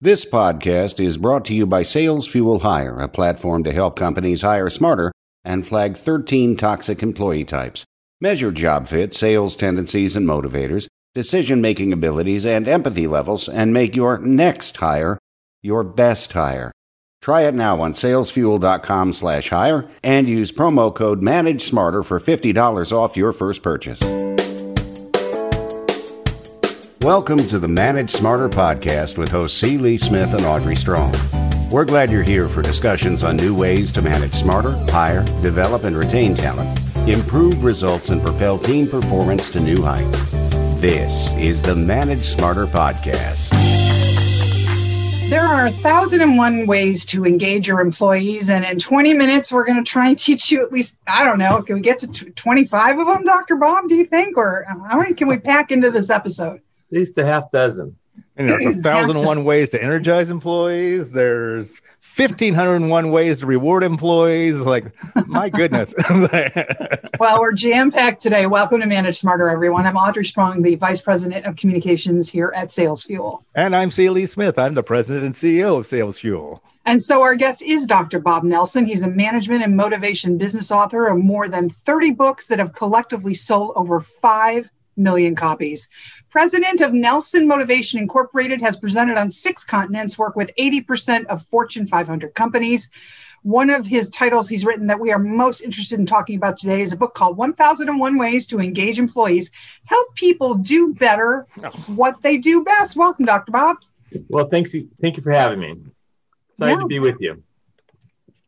This podcast is brought to you by Sales Fuel Hire, a platform to help companies hire smarter and flag 13 toxic employee types. Measure job fit, sales tendencies and motivators, decision making abilities, and empathy levels, and make your next hire your best hire. Try it now on salesfuel.com slash hire and use promo code Manage Smarter for $50 off your first purchase. Welcome to the Manage Smarter podcast with hosts C. Lee Smith and Audrey Strong. We're glad you're here for discussions on new ways to manage smarter, hire, develop, and retain talent, improve results, and propel team performance to new heights. This is the Manage Smarter podcast. There are a thousand and one ways to engage your employees, and in 20 minutes, we're going to try and teach you at least, I don't know, can we get to 25 of them, Dr. Bob, do you think? Or uh, how many can we pack into this episode? At least a half dozen. And there's a thousand and one ways to energize employees. There's fifteen hundred and one ways to reward employees. Like, my goodness. well, we're jam packed today. Welcome to Manage Smarter, everyone. I'm Audrey Strong, the Vice President of Communications here at Sales Fuel. And I'm C. Lee Smith. I'm the President and CEO of Sales Fuel. And so our guest is Dr. Bob Nelson. He's a management and motivation business author of more than 30 books that have collectively sold over 5 million copies. President of Nelson Motivation Incorporated has presented on six continents, work with 80% of Fortune 500 companies. One of his titles he's written that we are most interested in talking about today is a book called 1001 Ways to Engage Employees, Help People Do Better oh. What They Do Best. Welcome, Dr. Bob. Well, thanks. Thank you for having me. Excited yeah. to be with you.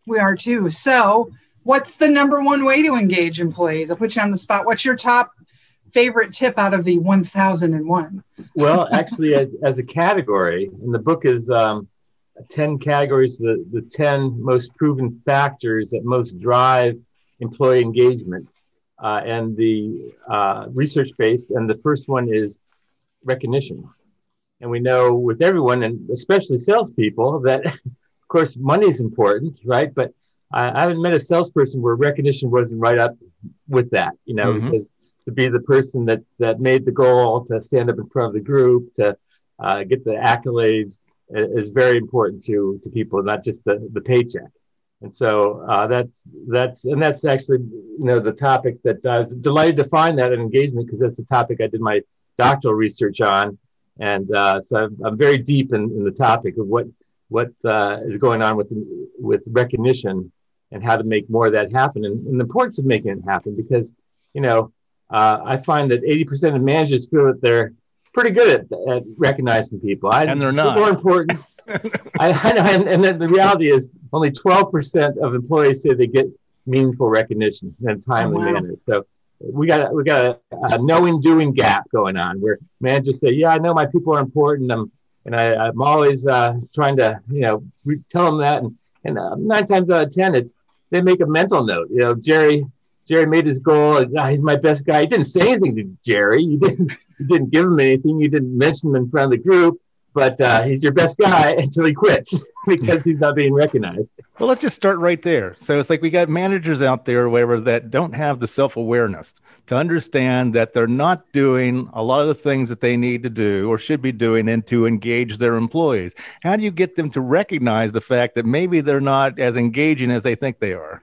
We are too. So, what's the number one way to engage employees? I'll put you on the spot. What's your top favorite tip out of the 1001? well, actually, as, as, a category, and the book is um, 10 categories, the, the 10 most proven factors that most drive employee engagement. Uh, and the uh, research based, and the first one is recognition. And we know with everyone, and especially salespeople, that of course money is important, right? But I, I haven't met a salesperson where recognition wasn't right up with that, you know, mm-hmm. because to be the person that that made the goal, to stand up in front of the group, to uh, get the accolades is very important to to people, not just the the paycheck. And so uh, that's that's and that's actually you know the topic that I was delighted to find that in engagement because that's the topic I did my doctoral research on, and uh, so I'm, I'm, very deep in, in the topic of what what uh, is going on with with recognition and how to make more of that happen and, and the importance of making it happen because you know uh, I find that 80% of managers feel that they're pretty good at, at recognizing people. I, and they're not. More important. I, I, know, and, and then the reality is only 12% of employees say they get meaningful recognition in a timely oh, wow. manner. So we got we got a, a, knowing doing gap going on where managers say, "Yeah, I know my people are important. I'm and I, am always uh, trying to you know re- tell them that." And, and uh, nine times out of ten, it's they make a mental note. You know, Jerry Jerry made his goal. Oh, he's my best guy. He didn't say anything to Jerry. You didn't. You didn't give him anything. You didn't mention him in front of the group. But uh, he's your best guy until he quits because he's not being recognized. Well, let's just start right there. So it's like we got managers out there, whatever, that don't have the self awareness to understand that they're not doing a lot of the things that they need to do or should be doing and to engage their employees. How do you get them to recognize the fact that maybe they're not as engaging as they think they are?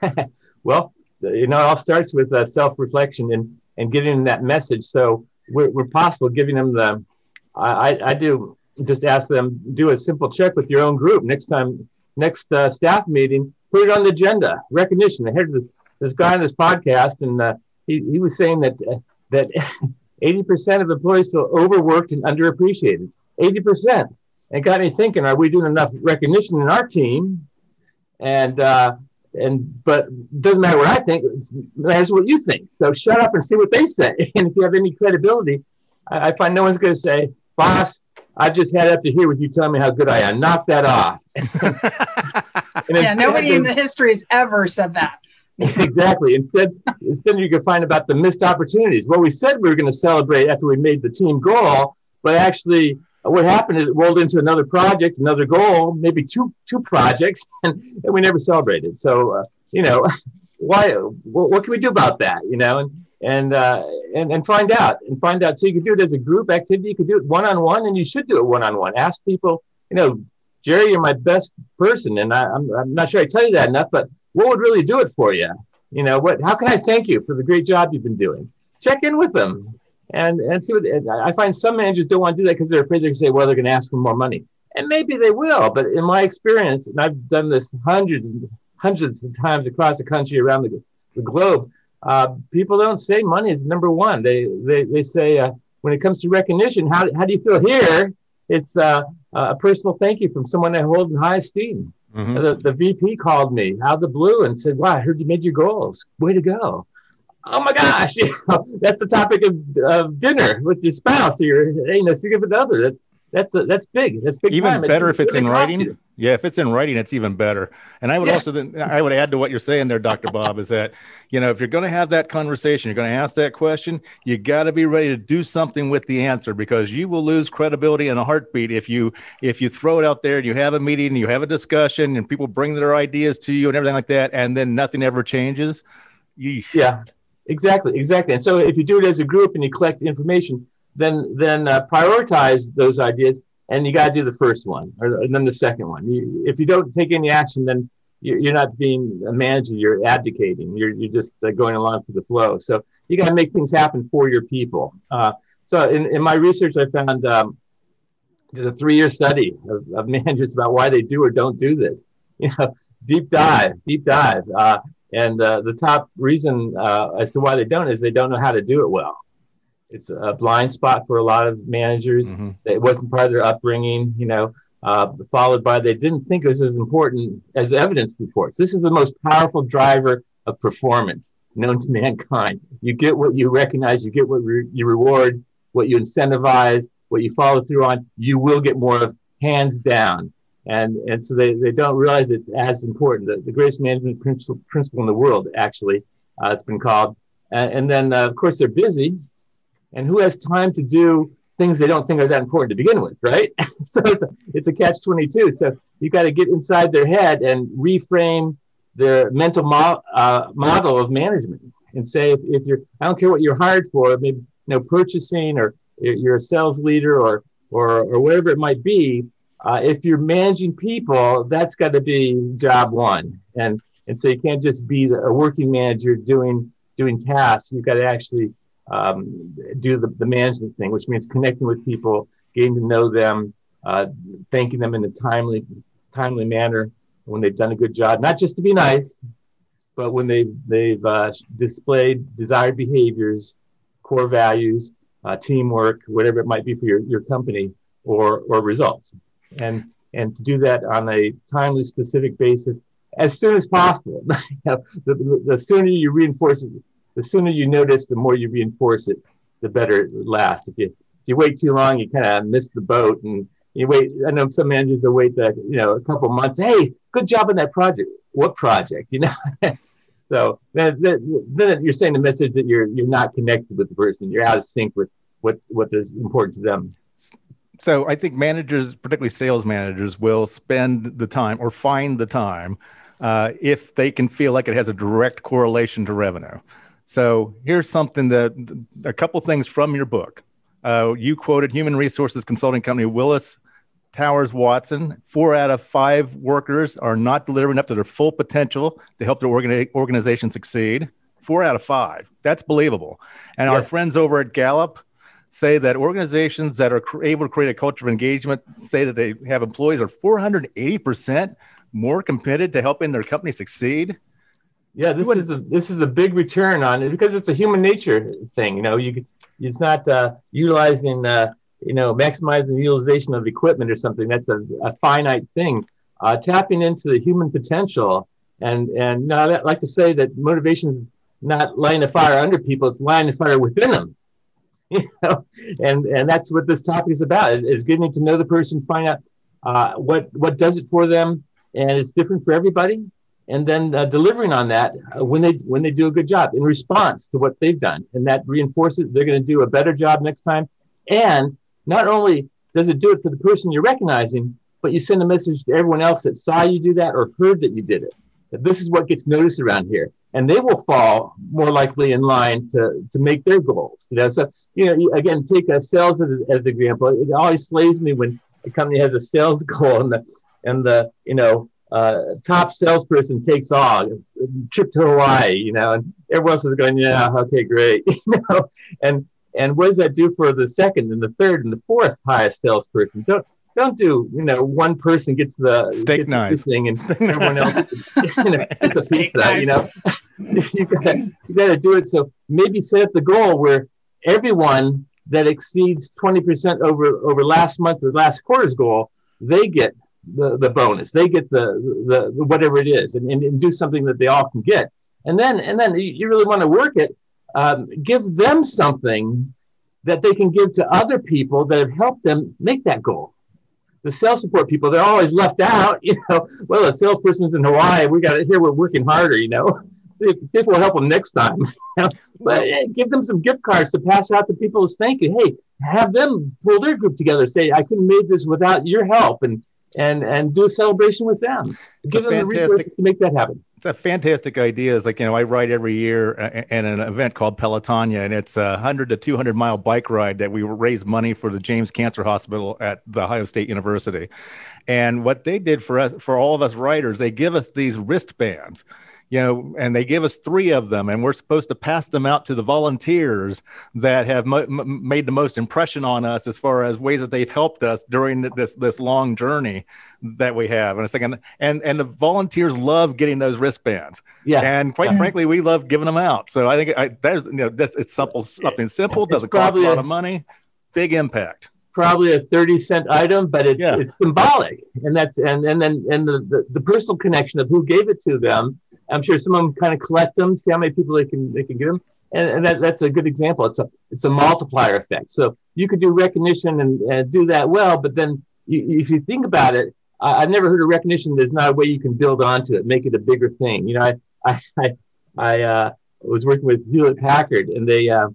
well, you know, it all starts with uh, self reflection and, and giving them that message. So, we're, possible giving them the, I, I do just ask them, do a simple check with your own group. Next time, next uh, staff meeting, put it on the agenda. Recognition. I heard this, this guy on this podcast, and uh, he, he was saying that, uh, that 80% of employees feel overworked and underappreciated. 80%. It got me thinking, are we doing enough recognition in our team? And uh, and but doesn't matter what I think. It matters what you think. So shut up and see what they say. And if you have any credibility, I, I find no one's going to say, "Boss, I just had up to here with you telling me how good I am." Knock that off. yeah, nobody in the history has ever said that. exactly. Instead, instead you can find about the missed opportunities. Well, we said we were going to celebrate after we made the team goal, but actually what happened is it rolled into another project, another goal, maybe two two projects, and, and we never celebrated. So uh, you know, why? What, what, can we do about that? You know, and and uh, and and find out and find out. So you could do it as a group activity. You could do it one on one, and you should do it one on one. Ask people, you know, Jerry, you're my best person, and I, I'm I'm not sure I tell you that enough, but what would really do it for you? You know, what? How can I thank you for the great job you've been doing? Check in with them, and and see what. And I find some managers don't want to do that because they're afraid they're going to say, well, they're going to ask for more money, and maybe they will. But in my experience, and I've done this hundreds and hundreds of times across the country, around the, the globe, uh, people don't say money is number one. They they they say uh, when it comes to recognition, how how do you feel here? It's uh, a personal thank you from someone I hold in high esteem. Mm-hmm. The, the VP called me out of the blue and said, "Wow, I heard you made your goals. Way to go!" Oh my gosh, you know, that's the topic of, of dinner with your spouse or your you know significant other. That's that's a, that's big. That's big. Even time. better it's, if it's in writing. You. Yeah, if it's in writing, it's even better. And I would yeah. also then I would add to what you're saying there, Dr. Bob, is that you know if you're going to have that conversation, you're going to ask that question, you got to be ready to do something with the answer because you will lose credibility in a heartbeat if you if you throw it out there and you have a meeting and you have a discussion and people bring their ideas to you and everything like that, and then nothing ever changes. Yeesh. Yeah, exactly, exactly. And so if you do it as a group and you collect information then then uh, prioritize those ideas and you got to do the first one or, and then the second one. You, if you don't take any action then you're not being a manager you're abdicating you're, you're just uh, going along to the flow. So you got to make things happen for your people. Uh, so in, in my research i found um, did a three-year study of, of, managers about why they do or don't do this. You know deep dive deep dive. Uh, and uh, the top reason uh, as to why they don't is they don't know how to do it well it's a blind spot for a lot of managers. Mm-hmm. It wasn't part of their upbringing, you know, uh, followed by they didn't think it was as important as evidence reports. This is the most powerful driver of performance known to mankind. You get what you recognize, you get what re- you reward, what you incentivize, what you follow through on, you will get more of hands down. And, and so they, they don't realize it's as important. The, the greatest management principle, principle in the world, actually, uh, it's been called. And, and then, uh, of course, they're busy and who has time to do things they don't think are that important to begin with, right? so it's a, it's a catch 22. So you got to get inside their head and reframe their mental mo- uh, model of management and say, if, if, you're, I don't care what you're hired for, maybe you know purchasing or you're a sales leader or or or whatever it might be. Uh, if you're managing people, that's got to be job one. And and so you can't just be a working manager doing doing tasks. You've got to actually um, do the, the management thing, which means connecting with people, getting to know them, uh, thanking them in a timely, timely manner when they've done a good job, not just to be nice, but when they, they've uh, displayed desired behaviors, core values, uh, teamwork, whatever it might be for your, your company or, or results. And, and to do that on a timely, specific basis as soon as possible. the, the, sooner you reinforce it, the sooner you notice, the more you reinforce it, the better it lasts. If you if you wait too long, you kind of miss the boat, and you wait. I know some managers will wait that you know a couple months. Hey, good job on that project. What project? You know. so then, then you're saying the message that you're you're not connected with the person. You're out of sync with what's what is important to them. So I think managers, particularly sales managers, will spend the time or find the time uh, if they can feel like it has a direct correlation to revenue. So here's something that a couple things from your book. Uh, you quoted human resources consulting company Willis Towers Watson. Four out of five workers are not delivering up to their full potential to help their organi- organization succeed. Four out of five. That's believable. And our friends over at Gallup say that organizations that are able to create a culture of engagement say that they have employees are 480% more committed to helping their company succeed. Yeah, this is a this is a big return on it because it's a human nature thing. You know, you it's not uh, utilizing uh, you know maximizing the utilization of equipment or something. That's a, a finite thing. Uh, tapping into the human potential and and now I like to say that motivation is not lighting a fire under people; it's lighting a fire within them. You know, and and that's what this topic is about: is getting to know the person, find out uh, what what does it for them, and it's different for everybody. And then uh, delivering on that uh, when they when they do a good job in response to what they've done. And that reinforces they're going to do a better job next time. And not only does it do it for the person you're recognizing but you send a message to everyone else that saw you do that or heard that you did it this is what gets noticed around here, and they will fall more likely in line to to make their goals. You know, so you know, again, take a sales as, as an example. It always slays me when a company has a sales goal and the and the you know uh, top salesperson takes off, trip to Hawaii, you know, and everyone else is going, yeah, okay, great, you know, and and what does that do for the second and the third and the fourth highest salesperson? Don't don't do you know one person gets the steak gets knives thing and everyone else you know, gets a pizza. Knives. You know, you got you got to do it. So maybe set up the goal where everyone that exceeds twenty percent over over last month or last quarter's goal, they get the, the bonus. They get the, the, the whatever it is and, and, and, do something that they all can get. And then and then you really want to work it. Um, give them something that they can give to other people that have helped them make that goal. The sales support people, they're always left out. You know, well, the salesperson's in Hawaii. We got it here. We're working harder. You know, see if, see if we'll help them next time. but give them some gift cards to pass out to people as thank you. Hey, have them pull their group together. Say, I couldn't have made this without your help. And and and do a celebration with them. It's Give them fantastic, the resources to make that happen. It's a fantastic idea. It's like you know, I ride every year uh, in an event called Pelotonia, and it's a hundred to two hundred mile bike ride that we raise money for the James Cancer Hospital at the Ohio State University. And what they did for us, for all of us riders, they give us these wristbands you know, and they give us three of them, and we're supposed to pass them out to the volunteers that have mo- m- made the most impression on us as far as ways that they've helped us during this this long journey that we have. And a second, and and the volunteers love getting those wristbands. Yeah, and quite yeah. frankly, we love giving them out. So I think I, there's you know this it's simple something simple doesn't cost a lot of money, big impact probably a 30 cent item, but it's, yeah. it's symbolic. And that's, and, and then, and the, the, the, personal connection of who gave it to them I'm sure some of them kind of collect them, see how many people they can they can give them, and, and that, that's a good example. It's a it's a multiplier effect. So you could do recognition and, and do that well, but then you, if you think about it, I, have never heard of recognition. There's not a way you can build onto it, make it a bigger thing. You know, I I I, I uh, was working with Hewlett Packard, and they uh,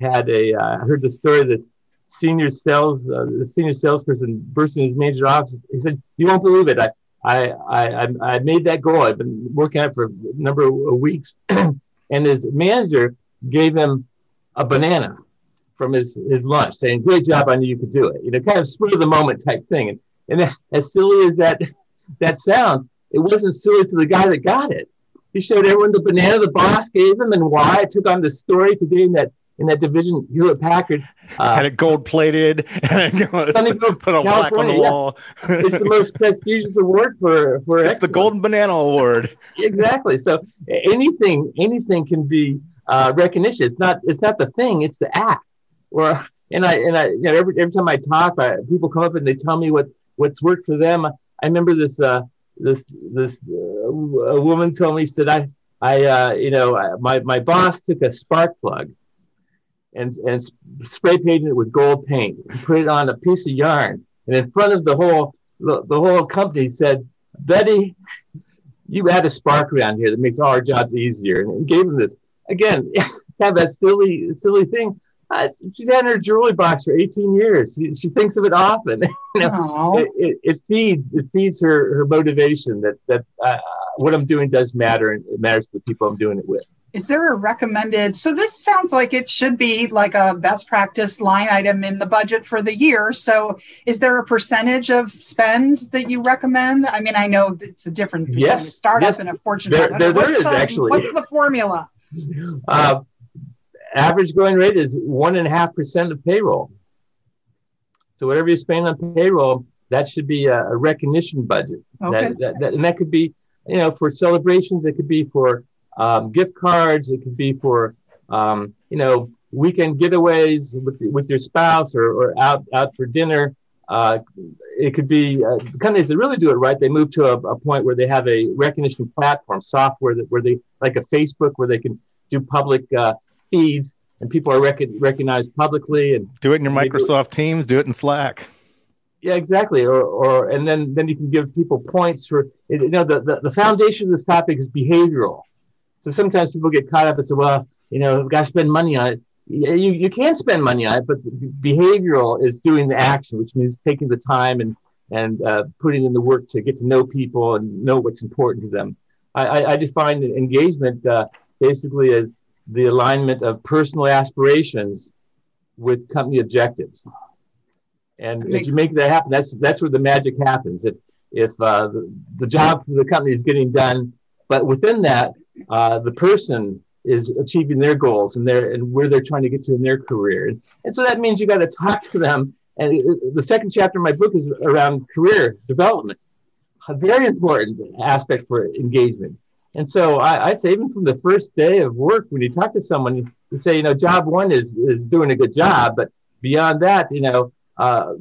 had a uh, I heard the story that senior sales uh, the senior salesperson burst in his manager's office. He said, "You won't believe it. I I, I, I made that goal. I've been working on it for a number of weeks. and his manager gave him a banana from his, his lunch saying, great job. I knew you could do it. You know, kind of spur of the moment type thing. And, and as silly as that, that sounds, it wasn't silly to the guy that got it. He showed everyone the banana the boss gave him and why it took on the story to getting that in that division, Hewlett Packard uh, had it gold plated and it put a plaque on the wall. it's the most prestigious award for for. It's excellence. the Golden Banana Award. exactly. So anything anything can be uh, recognition. It's not it's not the thing. It's the act. Or and I and I you know every every time I talk, I, people come up and they tell me what what's worked for them. I remember this uh, this this uh, a woman told me she said I I uh, you know my my boss took a spark plug and, and spray painted it with gold paint put it on a piece of yarn. And in front of the whole, the, the whole company said, Betty, you add a spark around here that makes all our jobs easier. And gave them this. Again, kind of that silly, silly thing. Uh, she's had her jewelry box for 18 years. She, she thinks of it often. you know, it, it, it, feeds it feeds her her motivation that that uh, what I'm doing does matter and it matters to the people I'm doing it with. Is there a recommended? So this sounds like it should be like a best practice line item in the budget for the year. So is there a percentage of spend that you recommend? I mean, I know it's a different yes, startup yes. and a fortune. There, there, there is the, actually. What's the formula? Uh, average going rate is one and a half percent of payroll. So whatever you spend on payroll, that should be a, a recognition budget. Okay. That, that, that, and that could be, you know, for celebrations. It could be for um, gift cards. It could be for um, you know weekend getaways with with your spouse or, or out out for dinner. Uh, it could be uh, companies that really do it right. They move to a, a, point where they have a recognition platform software that where they like a Facebook where they can do public uh, feeds and people are rec- recognized publicly and do it in your Microsoft do Teams. Do it in Slack. Yeah, exactly. Or, or and then then you can give people points for you know the, the, the foundation of this topic is behavioral. So sometimes people get caught up and say, well, you know, I've got to spend money on it. You, you can spend money on it, but behavioral is doing the action, which means taking the time and, and uh, putting in the work to get to know people and know what's important to them. I, I define engagement uh, basically as the alignment of personal aspirations with company objectives. And if you make that happen, that's that's where the magic happens. If if uh, the, the job for the company is getting done, but within that, uh, the person is achieving their goals and their and where they're trying to get to in their career. And, so that means you got to talk to them. And the second chapter of my book is around career development, a very important aspect for engagement. And so I, would say even from the first day of work, when you talk to someone, you say, you know, job one is is doing a good job, but beyond that, you know, uh,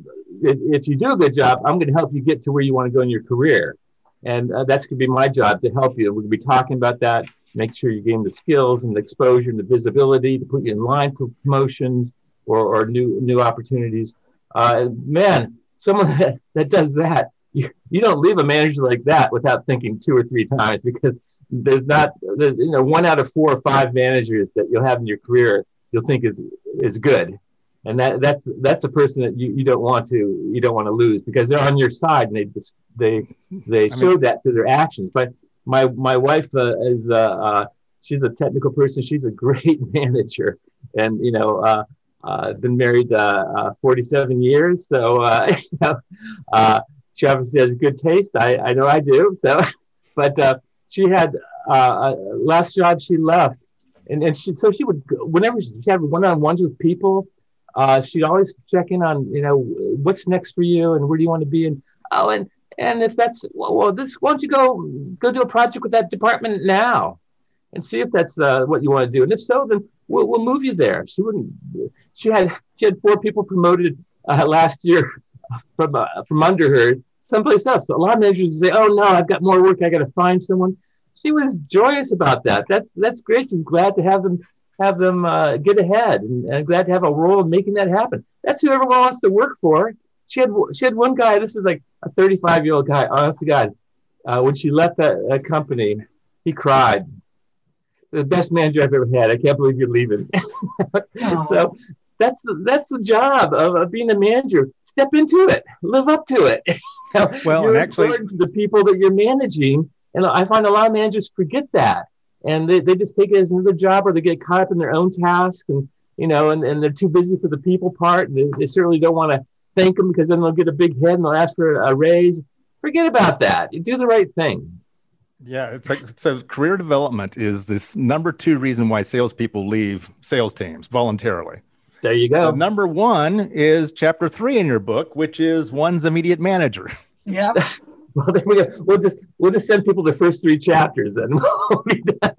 if, if, you do a good job, I'm going to help you get to where you want to go in your career, and uh, that's going to be my job to help you. We're going to be talking about that. Make sure you gain the skills and the exposure and the visibility to put you in line for promotions or, or new new opportunities. Uh, man, someone that, does that, you, you don't leave a manager like that without thinking two or three times because there's not there's, you know one out of four or five managers that you'll have in your career you'll think is is good and that that's that's a person that you, you don't want to you don't want to lose because they're on your side and they just they they I show mean, that through their actions. But my my wife uh, is uh, uh, she's a technical person. She's a great manager and you know uh, uh, been married uh, uh, 47 years. So uh, uh, she obviously has good taste. I, I know I do. So but uh, she had uh, last job she left, and, and she so she would whenever she had one on ones with people, uh, she'd always check in on you know what's next for you and where do you want to be and oh and and if that's well, well this why don't you go go do a project with that department now and see if that's uh, what you want to do and if so then we'll, we'll move you there she wouldn't she had she had four people promoted uh, last year from uh, from under her someplace else. So a lot of managers say, "Oh no, I've got more work. I got to find someone." She was joyous about that. That's that's great. She's glad to have them have them uh, get ahead and, glad to have a role in making that happen. That's who everyone wants to work for. She had she had one guy. This is like a 35 year old guy. Honest to God, uh, when she left that, that company, he cried. It's the best manager I've ever had. I can't believe you're leaving. so that's the, that's the job of, of being a manager. Step into it, live up to it. well, you're and actually, to the people that you're managing, and I find a lot of managers forget that, and they, they just take it as another job, or they get caught up in their own task, and you know, and, and they're too busy for the people part, and they, they certainly don't want to thank them because then they'll get a big head and they'll ask for a raise. Forget about that. You do the right thing. Yeah, it's like so. Career development is this number two reason why salespeople leave sales teams voluntarily. There you go. number one is chapter three in your book, which is one's immediate manager. Yeah. well, there we go. We'll just we'll just send people the first three chapters, and we'll be done.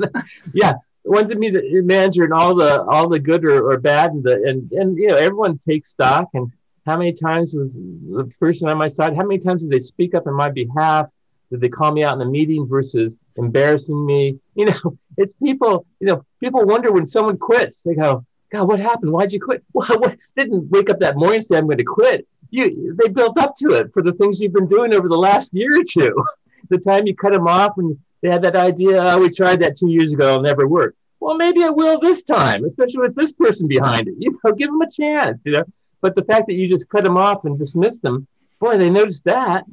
yeah, one's immediate manager, and all the all the good or, or bad, and the and and you know everyone takes stock. And how many times was the person on my side? How many times did they speak up in my behalf? Did they call me out in a meeting versus embarrassing me? You know, it's people. You know, people wonder when someone quits. They go, God, what happened? Why'd you quit? Well, what, didn't wake up that morning and say, I'm going to quit. You, they built up to it for the things you've been doing over the last year or two. the time you cut them off and they had that idea, oh, we tried that two years ago, it'll never work. Well, maybe it will this time, especially with this person behind it. You know, give them a chance, you know. But the fact that you just cut them off and dismissed them, boy, they noticed that.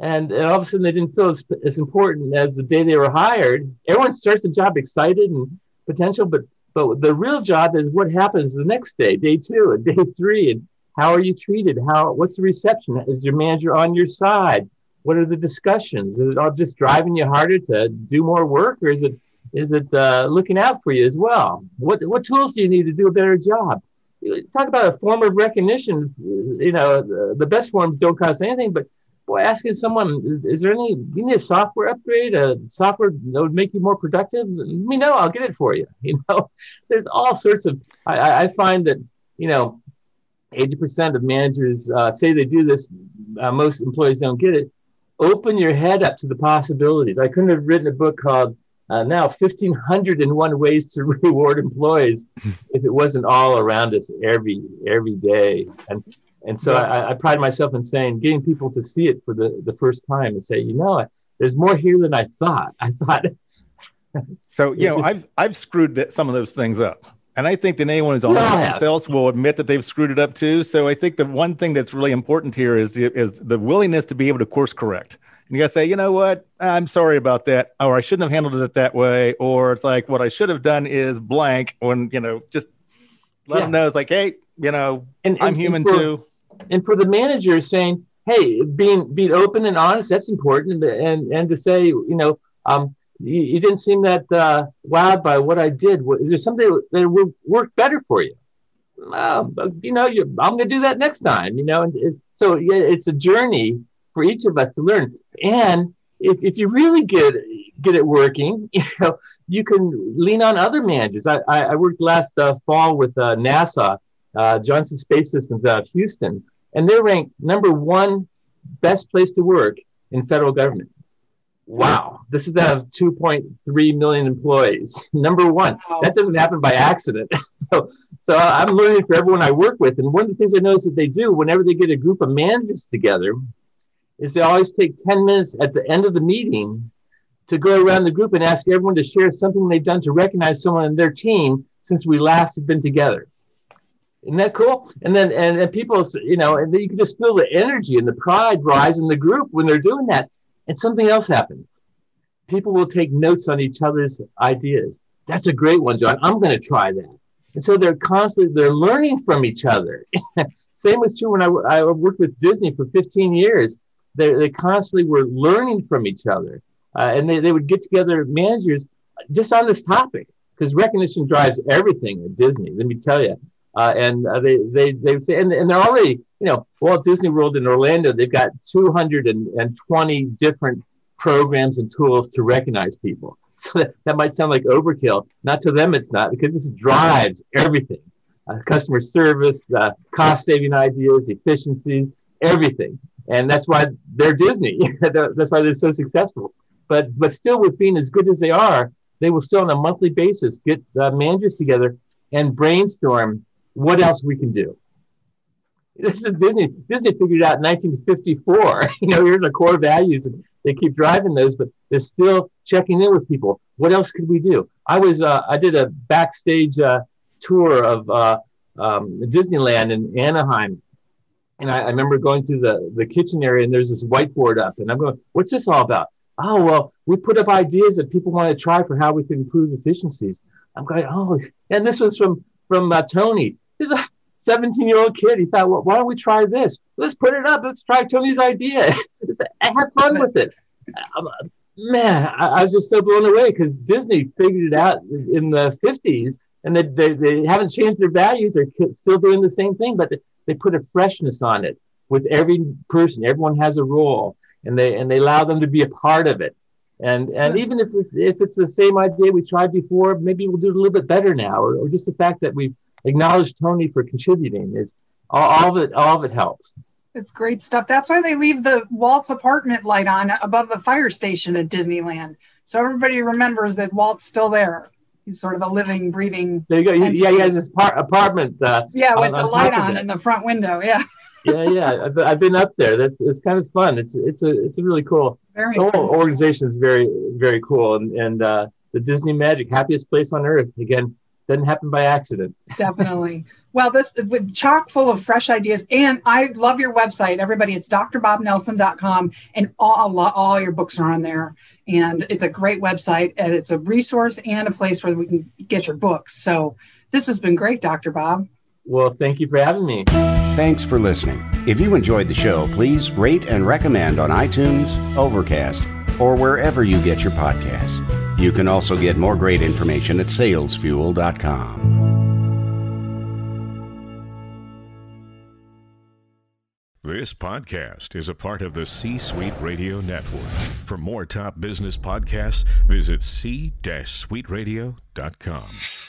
And, and all of a sudden they didn't feel as, as important as the day they were hired. Everyone starts the job excited and potential, but but the real job is what happens the next day, day two and day three, and how are you treated? How what's the reception? Is your manager on your side? What are the discussions? Is it all just driving you harder to do more work, or is it is it uh, looking out for you as well? What what tools do you need to do a better job? Talk about a form of recognition. You know, the, the best forms don't cost anything, but boy, asking someone, is, is, there any, you need a software upgrade, a software that would make you more productive? Let me know, I'll get it for you. You know, there's all sorts of, I, I find that, you know, 80% of managers uh, say they do this. Uh, most employees don't get it. Open your head up to the possibilities. I couldn't have written a book called uh, now 1501 ways to reward employees if it wasn't all around us every every day and and so yeah. I, I, pride myself in saying, getting people to see it for the, the first time and say, you know, there's more here than I thought. I thought. so you know, I've I've screwed that, some of those things up, and I think that anyone who's on yeah. sales will admit that they've screwed it up too. So I think the one thing that's really important here is is the willingness to be able to course correct And you got to say, you know what? I'm sorry about that. Or I shouldn't have handled it that way. Or it's like, what I should have done is blank when, you know, just let yeah. them know it's like, hey, you know, and, I'm human and for, too. And for the manager saying, hey, being being open and honest, that's important. And and to say, you know, um, you, you didn't seem that uh, wowed by what I did. Is there something that will work better for you? Uh, you know, I'm going to do that next time. You know, and it, so yeah, it's a journey for each of us to learn. And if, if you really get get it working, you know, you can lean on other managers. I, I, I worked last uh, fall with uh, NASA, uh, Johnson Space Systems out of Houston, and they're ranked number one best place to work in federal government. Wow, this is out of 2.3 million employees. number one, that doesn't happen by accident. so, so I'm learning for everyone I work with. And one of the things I notice that they do whenever they get a group of managers together is they always take 10 minutes at the end of the meeting to go around the group and ask everyone to share something they've done to recognize someone in their team since we last have been together. Isn't that cool? And then and, and people, you know, and you can just feel the energy and the pride rise in the group when they're doing that. And something else happens. People will take notes on each other's ideas. That's a great one, John. I'm going to try that. And so they're constantly they're learning from each other. Same was true when I, I worked with Disney for 15 years. They, they constantly were learning from each other. Uh, and they, they would get together managers just on this topic because recognition drives everything at Disney. Let me tell you. Uh, and uh, they they they say, and, and they're already, you know, Walt Disney World in Orlando, they've got 220 different programs and tools to recognize people. So that, that might sound like overkill. Not to them, it's not because this drives everything: uh, customer service, cost saving ideas, efficiency, everything. And that's why they're Disney. that's why they're so successful. But but still, with being as good as they are, they will still on a monthly basis get managers together and brainstorm what else we can do. This is Disney. Disney figured out in 1954. you know, here's the core values, and they keep driving those, but they're still checking in with people. What else could we do? I was uh, I did a backstage uh, tour of uh, um, Disneyland in Anaheim, and I, I, remember going through the the kitchen area, and there's this whiteboard up, and I'm going, "What's this all about?" Oh well, we put up ideas that people want to try for how we can improve efficiencies. I'm going, "Oh," and this was from from uh, Tony. He's a 17 year old kid. He thought, well, why don't we try this? Let's put it up. Let's try Tony's idea. Had fun with it. man, I, I, was just so blown away because Disney figured it out in the 50s and they, they, they haven't changed their values. They're still doing the same thing, but they, they put a freshness on it with every person. Everyone has a role and they, and they allow them to be a part of it. And, and so, even if, if it's the same idea we tried before, maybe we'll do it a little bit better now, or, or just the fact that we've acknowledge Tony for contributing. Is all, all of it all of it helps. It's great stuff. That's why they leave the Walt's apartment light on above the fire station at Disneyland, so everybody remembers that Walt's still there. He's sort of a living, breathing. There you go. Entity. Yeah, he has his par- apartment. Uh, yeah, with on, the on light on in the front window. Yeah. yeah, yeah. I've, I've, been up there. That's it's kind of fun. It's it's a it's a really cool. Very the whole cool. organization is very very cool, and and uh, the Disney Magic, happiest place on earth. Again, didn't happen by accident. Definitely. Well, this with chock full of fresh ideas, and I love your website. Everybody, it's drbobnelson.com, and all all your books are on there. And it's a great website, and it's a resource and a place where we can get your books. So this has been great, Dr. Bob. Well, thank you for having me. Thanks for listening. If you enjoyed the show, please rate and recommend on iTunes, Overcast, or wherever you get your podcasts. You can also get more great information at salesfuel.com. This podcast is a part of the C Suite Radio Network. For more top business podcasts, visit c-suiteradio.com.